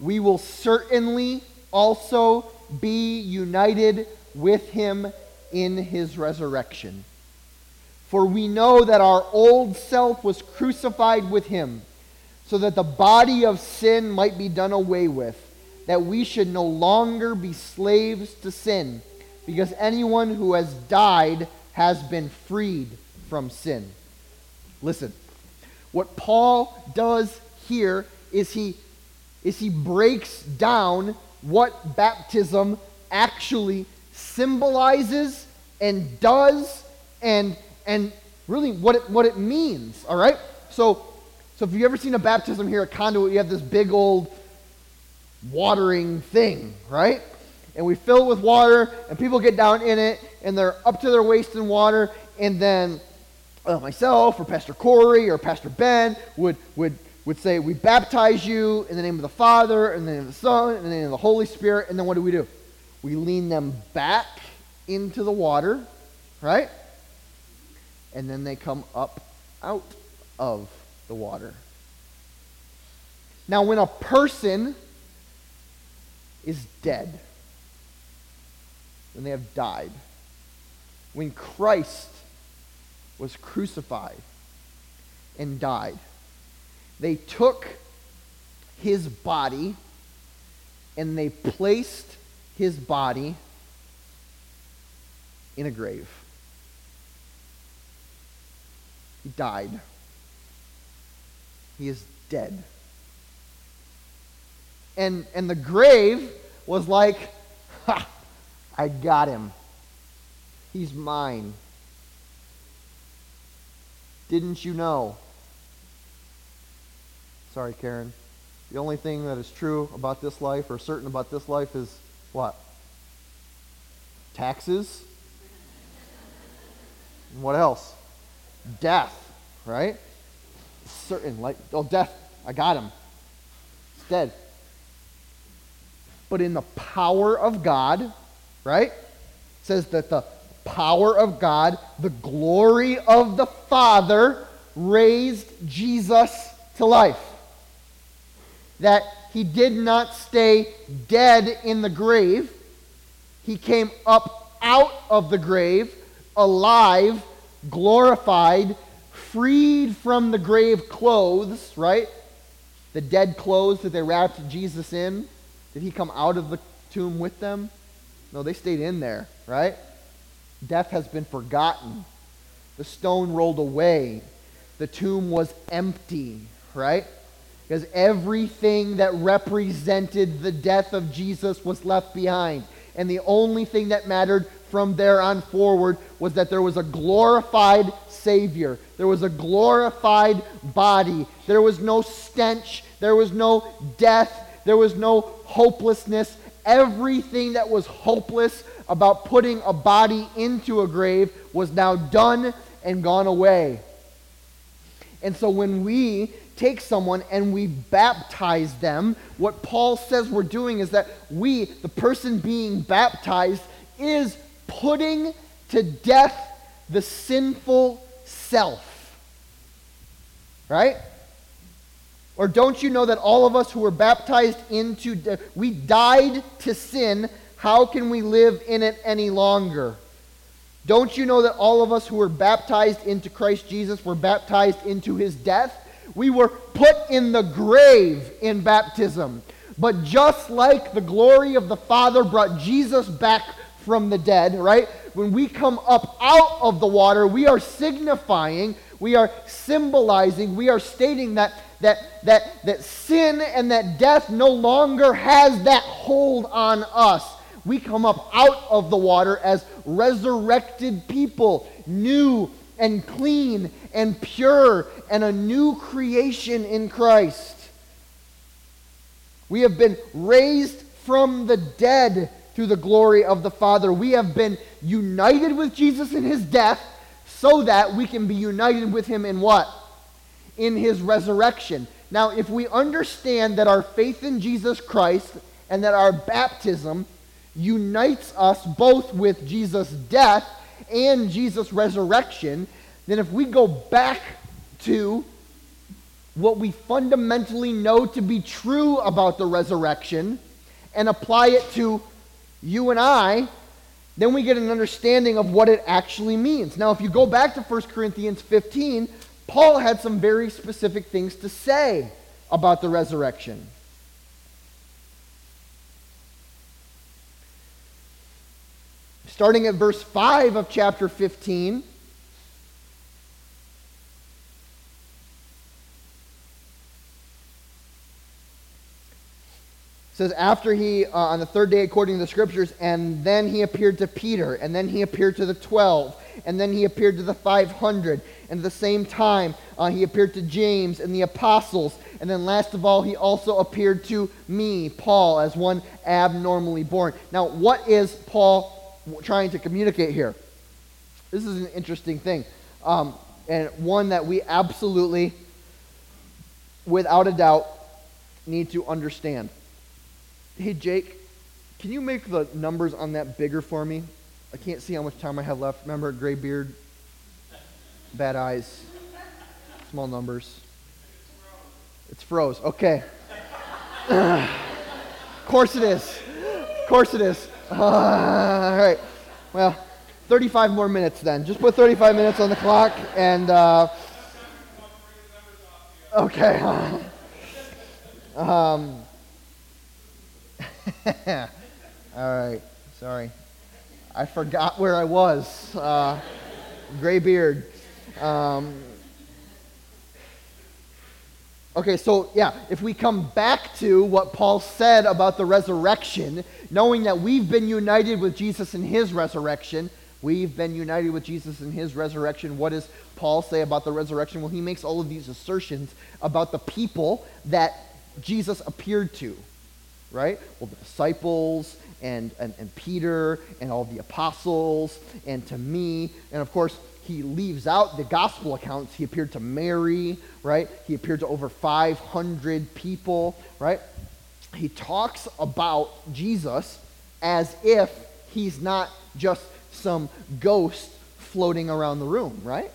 we will certainly also be united with him in his resurrection. For we know that our old self was crucified with him, so that the body of sin might be done away with, that we should no longer be slaves to sin, because anyone who has died has been freed from sin. Listen, what Paul does here is he is he breaks down what baptism actually symbolizes and does and and really what it what it means all right so so if you've ever seen a baptism here at conduit you have this big old watering thing right and we fill it with water and people get down in it and they're up to their waist in water and then uh, myself or pastor corey or pastor ben would would would say, We baptize you in the name of the Father, in the name of the Son, in the name of the Holy Spirit. And then what do we do? We lean them back into the water, right? And then they come up out of the water. Now, when a person is dead, when they have died, when Christ was crucified and died, they took his body and they placed his body in a grave. He died. He is dead. And, and the grave was like, ha, I got him. He's mine. Didn't you know? Sorry, Karen. The only thing that is true about this life or certain about this life is what? Taxes. What else? Death, right? Certain, like, oh, death, I got him. It's dead. But in the power of God, right? Says that the power of God, the glory of the Father, raised Jesus to life. That he did not stay dead in the grave, he came up out of the grave, alive, glorified, freed from the grave clothes, right? The dead clothes that they wrapped Jesus in. Did he come out of the tomb with them? No, they stayed in there, right? Death has been forgotten. The stone rolled away. The tomb was empty, right? Because everything that represented the death of Jesus was left behind. And the only thing that mattered from there on forward was that there was a glorified Savior. There was a glorified body. There was no stench. There was no death. There was no hopelessness. Everything that was hopeless about putting a body into a grave was now done and gone away. And so when we take someone and we baptize them, what Paul says we're doing is that we, the person being baptized, is putting to death the sinful self. Right? Or don't you know that all of us who were baptized into, de- we died to sin. How can we live in it any longer? Don't you know that all of us who were baptized into Christ Jesus were baptized into his death? We were put in the grave in baptism. But just like the glory of the Father brought Jesus back from the dead, right? When we come up out of the water, we are signifying, we are symbolizing, we are stating that that, that, that sin and that death no longer has that hold on us. We come up out of the water as resurrected people, new and clean and pure, and a new creation in Christ. We have been raised from the dead through the glory of the Father. We have been united with Jesus in his death so that we can be united with him in what? in his resurrection. Now, if we understand that our faith in Jesus Christ and that our baptism unites us both with Jesus' death and Jesus' resurrection, then if we go back to what we fundamentally know to be true about the resurrection and apply it to you and I, then we get an understanding of what it actually means. Now, if you go back to 1 Corinthians 15, Paul had some very specific things to say about the resurrection. Starting at verse 5 of chapter 15. Says after he uh, on the third day according to the scriptures and then he appeared to peter and then he appeared to the 12 and then he appeared to the 500 and at the same time uh, he appeared to james and the apostles and then last of all he also appeared to me paul as one abnormally born. Now what is paul trying to communicate here? This is an interesting thing um, and one that we absolutely without a doubt need to understand Hey, Jake, can you make the numbers on that bigger for me? I can't see how much time I have left. Remember, gray beard, bad eyes, small numbers. It's froze. Okay. of [SIGHS] course it is. Of course it is. Uh, [SIGHS] all right. Well, 35 more minutes then. Just put 35 minutes on the clock and. Uh, okay. [LAUGHS] um, [LAUGHS] All right. Sorry. I forgot where I was. Uh, gray beard. Um, okay, so yeah, if we come back to what Paul said about the resurrection, knowing that we've been united with Jesus in his resurrection, We've been united with Jesus in his resurrection. What does Paul say about the resurrection? Well, he makes all of these assertions about the people that Jesus appeared to, right? Well, the disciples and, and, and Peter and all the apostles and to me. And of course, he leaves out the gospel accounts. He appeared to Mary, right? He appeared to over 500 people, right? He talks about Jesus as if he's not just some ghost floating around the room, right?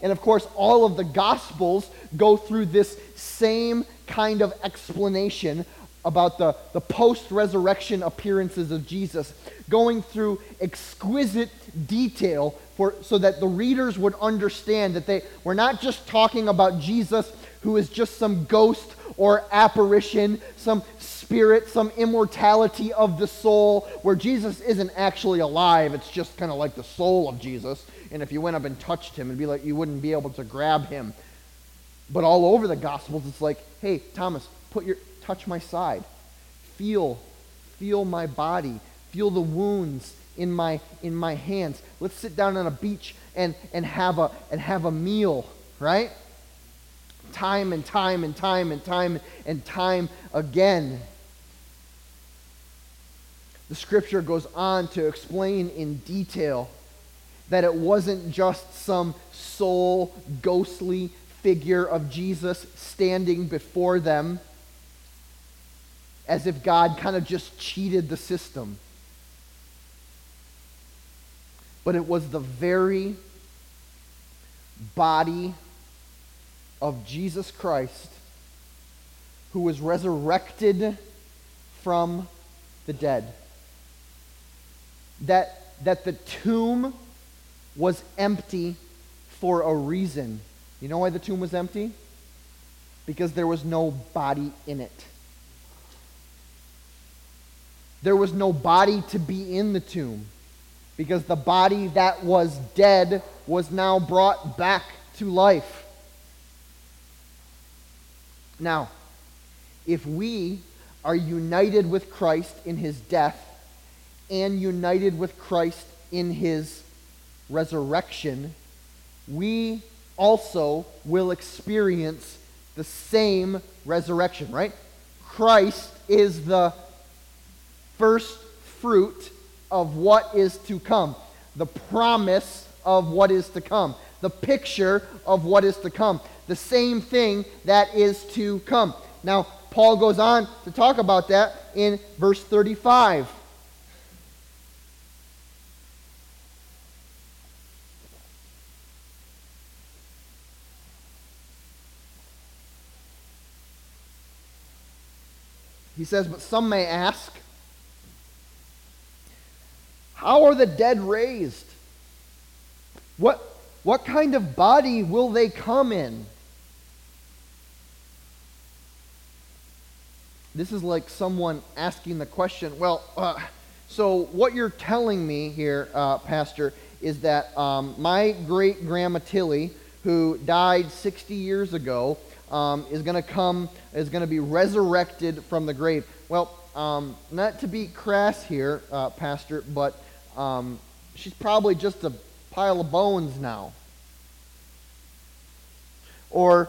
And of course, all of the Gospels go through this same kind of explanation about the, the post resurrection appearances of Jesus, going through exquisite detail for, so that the readers would understand that they were not just talking about Jesus who is just some ghost or apparition, some spirit, some immortality of the soul, where Jesus isn't actually alive. It's just kind of like the soul of Jesus. And if you went up and touched him, it'd be like you wouldn't be able to grab him. But all over the Gospels, it's like, hey, Thomas, put your touch my side. Feel, feel my body. Feel the wounds in my in my hands. Let's sit down on a beach and, and have a and have a meal, right? Time and time and time and time and time again. The scripture goes on to explain in detail that it wasn't just some soul ghostly figure of Jesus standing before them as if God kind of just cheated the system. But it was the very body of Jesus Christ who was resurrected from the dead. That, that the tomb was empty for a reason. You know why the tomb was empty? Because there was no body in it. There was no body to be in the tomb because the body that was dead was now brought back to life. Now, if we are united with Christ in his death and united with Christ in his resurrection, we also will experience the same resurrection, right? Christ is the first fruit of what is to come, the promise of what is to come, the picture of what is to come, the same thing that is to come. Now, Paul goes on to talk about that in verse 35. He says, But some may ask, how are the dead raised? What, what kind of body will they come in? This is like someone asking the question, well, uh, so what you're telling me here, uh, Pastor, is that um, my great grandma Tilly, who died 60 years ago, um, is going to come, is going to be resurrected from the grave. Well, um, not to be crass here, uh, Pastor, but um, she's probably just a pile of bones now. Or,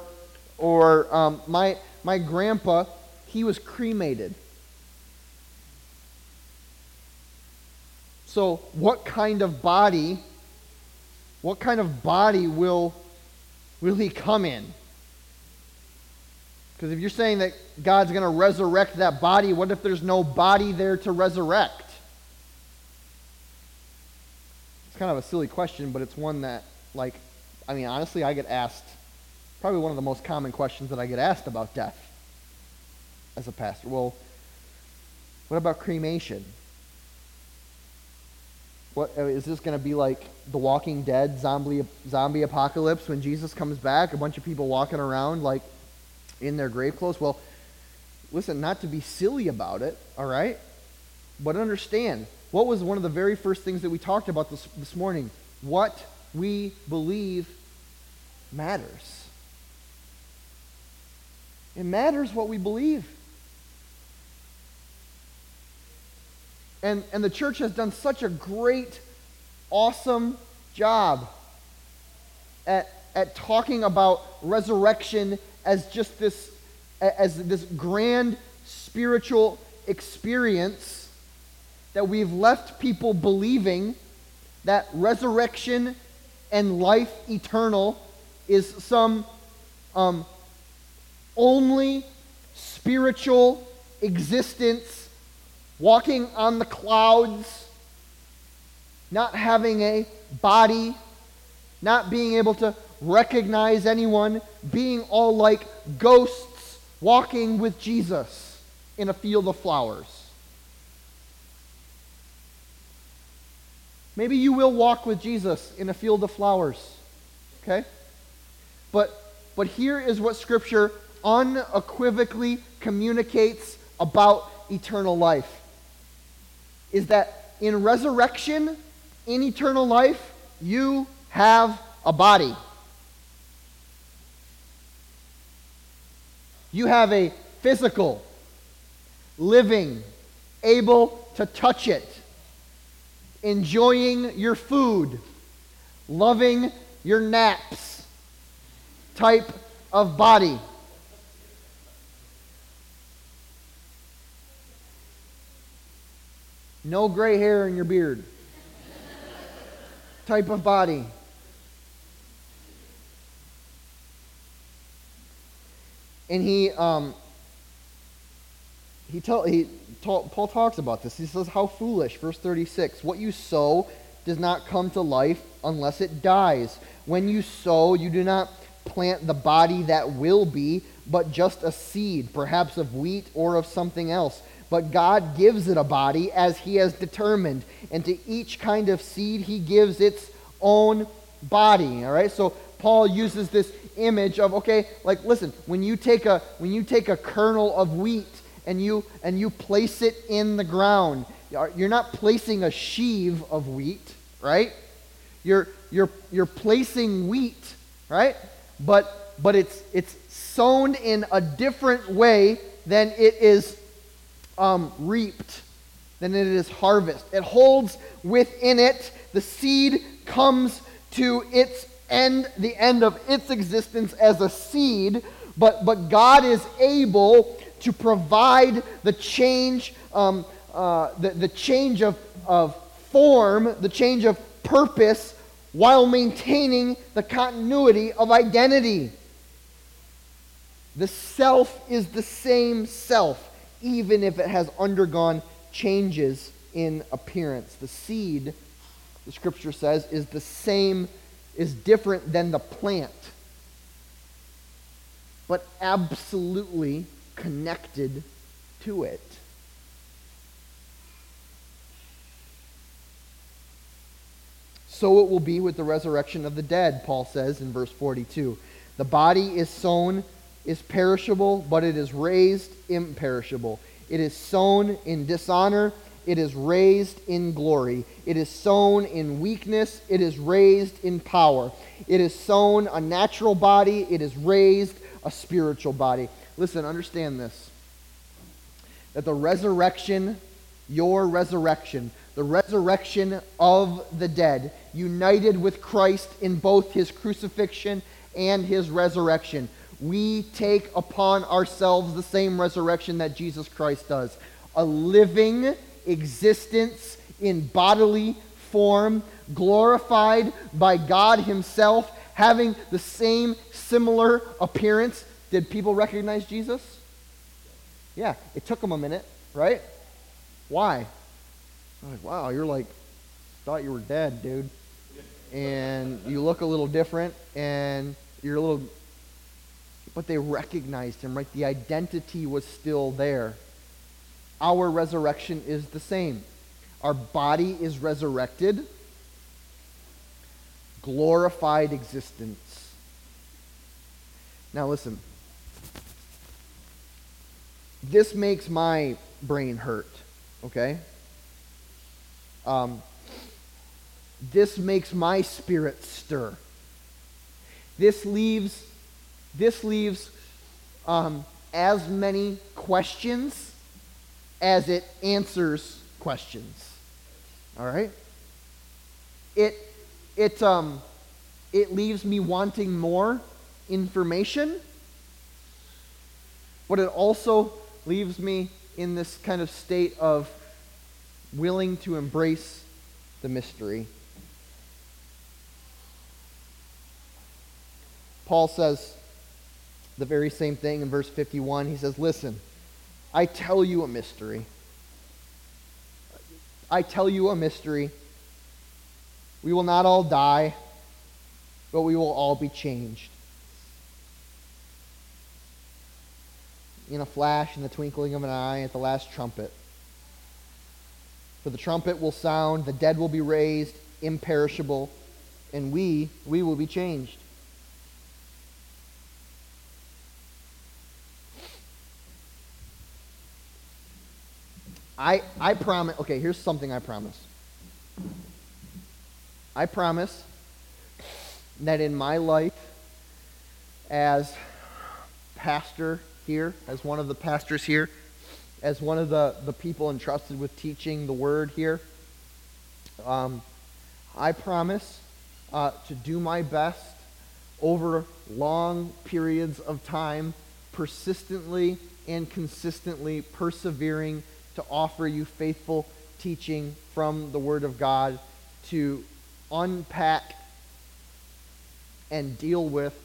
or um, my, my grandpa, he was cremated. So, what kind of body, what kind of body will, will he come in? Because if you're saying that God's going to resurrect that body, what if there's no body there to resurrect? It's kind of a silly question, but it's one that, like, I mean, honestly, I get asked, probably one of the most common questions that I get asked about death as a pastor. Well, what about cremation? What uh, is this going to be like the Walking Dead zombie zombie apocalypse when Jesus comes back? A bunch of people walking around like in their grave clothes. Well, listen, not to be silly about it, all right, but understand what was one of the very first things that we talked about this, this morning? What we believe matters. It matters what we believe. And, and the church has done such a great, awesome job at, at talking about resurrection as just this, as this grand spiritual experience that we've left people believing that resurrection and life eternal is some um, only spiritual existence, walking on the clouds, not having a body, not being able to recognize anyone, being all like ghosts walking with Jesus in a field of flowers. Maybe you will walk with Jesus in a field of flowers. Okay? But but here is what scripture unequivocally communicates about eternal life. Is that in resurrection, in eternal life, you have a body. You have a physical, living, able to touch it, enjoying your food, loving your naps type of body. No gray hair in your beard type of body. And he, um, he, tell, he Paul talks about this. He says, How foolish, verse 36. What you sow does not come to life unless it dies. When you sow, you do not plant the body that will be, but just a seed, perhaps of wheat or of something else. But God gives it a body as He has determined, and to each kind of seed He gives its own body. All right, so Paul uses this image of okay, like listen, when you take a when you take a kernel of wheat and you and you place it in the ground, you're not placing a sheave of wheat, right? You're you're you're placing wheat, right? but, but it's, it's sown in a different way than it is um, reaped, than it is harvest. It holds within it, the seed comes to its end, the end of its existence as a seed, but, but God is able to provide the change, um, uh, the, the change of, of form, the change of purpose while maintaining the continuity of identity. The self is the same self, even if it has undergone changes in appearance. The seed, the scripture says, is the same, is different than the plant, but absolutely connected to it. so it will be with the resurrection of the dead, Paul says in verse 42. The body is sown, is perishable, but it is raised imperishable. It is sown in dishonor, it is raised in glory. It is sown in weakness, it is raised in power. It is sown a natural body, it is raised a spiritual body. Listen, understand this. That the resurrection, your resurrection, the resurrection of the dead, united with Christ in both his crucifixion and his resurrection. We take upon ourselves the same resurrection that Jesus Christ does a living existence in bodily form, glorified by God Himself, having the same similar appearance. Did people recognize Jesus? Yeah, it took them a minute, right? Why? like, wow, you're like, thought you were dead, dude. And you look a little different, and you're a little. But they recognized him, right? The identity was still there. Our resurrection is the same. Our body is resurrected, glorified existence. Now, listen. This makes my brain hurt, okay? Um, this makes my spirit stir. This leaves, this leaves um, as many questions as it answers questions. All right? It, it, um, it leaves me wanting more information, but it also leaves me in this kind of state of willing to embrace the mystery. Paul says the very same thing in verse 51. He says, Listen, I tell you a mystery. I tell you a mystery. We will not all die, but we will all be changed. In a flash, in the twinkling of an eye, at the last trumpet. For the trumpet will sound, the dead will be raised, imperishable, and we, we will be changed. I, I promise, okay, here's something I promise. I promise that in my life as pastor here, as one of the pastors here, as one of the, the people entrusted with teaching the word here, um, I promise uh, to do my best over long periods of time, persistently and consistently persevering to offer you faithful teaching from the Word of God to unpack and deal with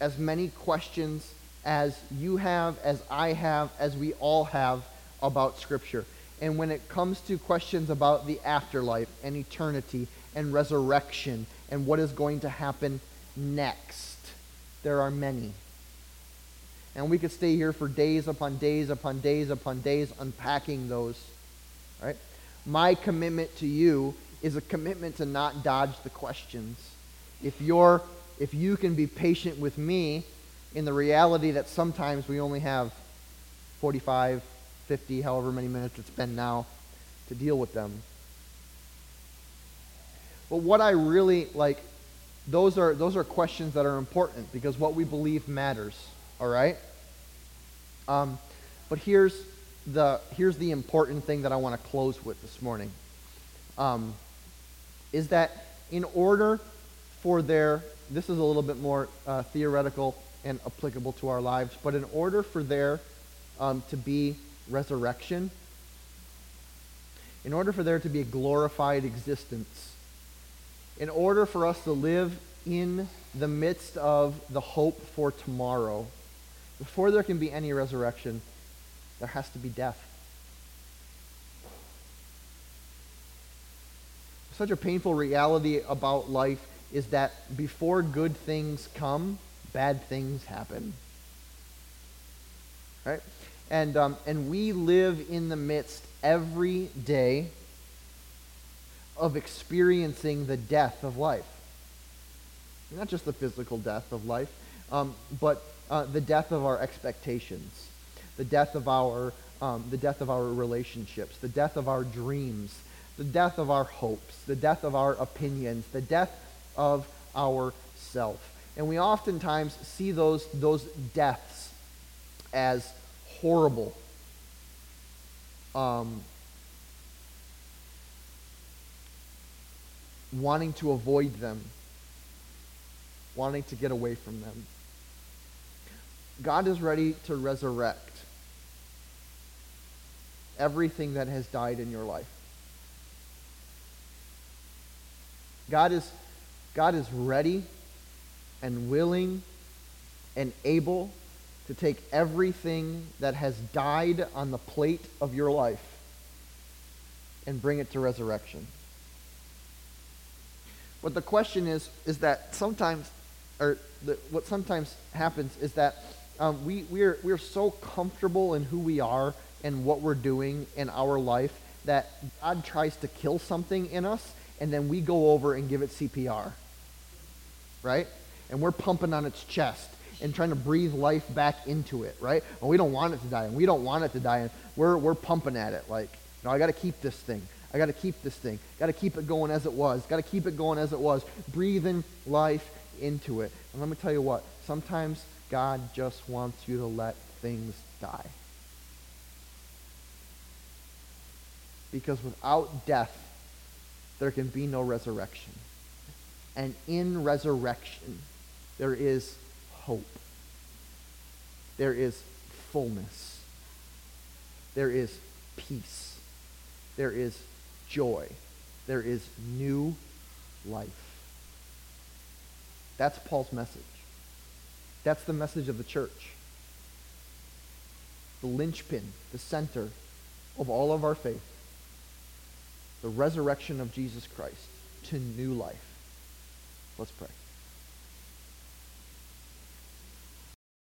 as many questions as you have, as I have, as we all have about Scripture. And when it comes to questions about the afterlife and eternity and resurrection and what is going to happen next, there are many. And we could stay here for days upon days upon days upon days unpacking those. Right? My commitment to you is a commitment to not dodge the questions. If you're if you can be patient with me in the reality that sometimes we only have 45, 50, however many minutes it's been now to deal with them. But what I really like those are those are questions that are important because what we believe matters. All right? Um, but here's the, here's the important thing that I want to close with this morning. Um, is that in order for there, this is a little bit more uh, theoretical and applicable to our lives, but in order for there um, to be resurrection, in order for there to be a glorified existence, in order for us to live in the midst of the hope for tomorrow, before there can be any resurrection, there has to be death. Such a painful reality about life is that before good things come, bad things happen. Right? And, um, and we live in the midst every day of experiencing the death of life. Not just the physical death of life, um, but uh, the death of our expectations, the death of our, um, the death of our relationships, the death of our dreams, the death of our hopes, the death of our opinions, the death of our self. And we oftentimes see those, those deaths as horrible. Um, wanting to avoid them, wanting to get away from them. God is ready to resurrect everything that has died in your life. God is, God is ready and willing and able to take everything that has died on the plate of your life and bring it to resurrection. But the question is, is that sometimes, or the, what sometimes happens is that um, we, we're, we're so comfortable in who we are and what we're doing in our life that God tries to kill something in us, and then we go over and give it CPR. Right? And we're pumping on its chest and trying to breathe life back into it, right? And we don't want it to die, and we don't want it to die, and we're, we're pumping at it like, no, I got to keep this thing. I got to keep this thing. Got to keep it going as it was. Got to keep it going as it was. Breathing life into it. And let me tell you what, sometimes God just wants you to let things die. Because without death, there can be no resurrection. And in resurrection, there is hope. There is fullness. There is peace. There is joy. There is new life. That's Paul's message. That's the message of the church. The linchpin, the center of all of our faith. The resurrection of Jesus Christ to new life. Let's pray.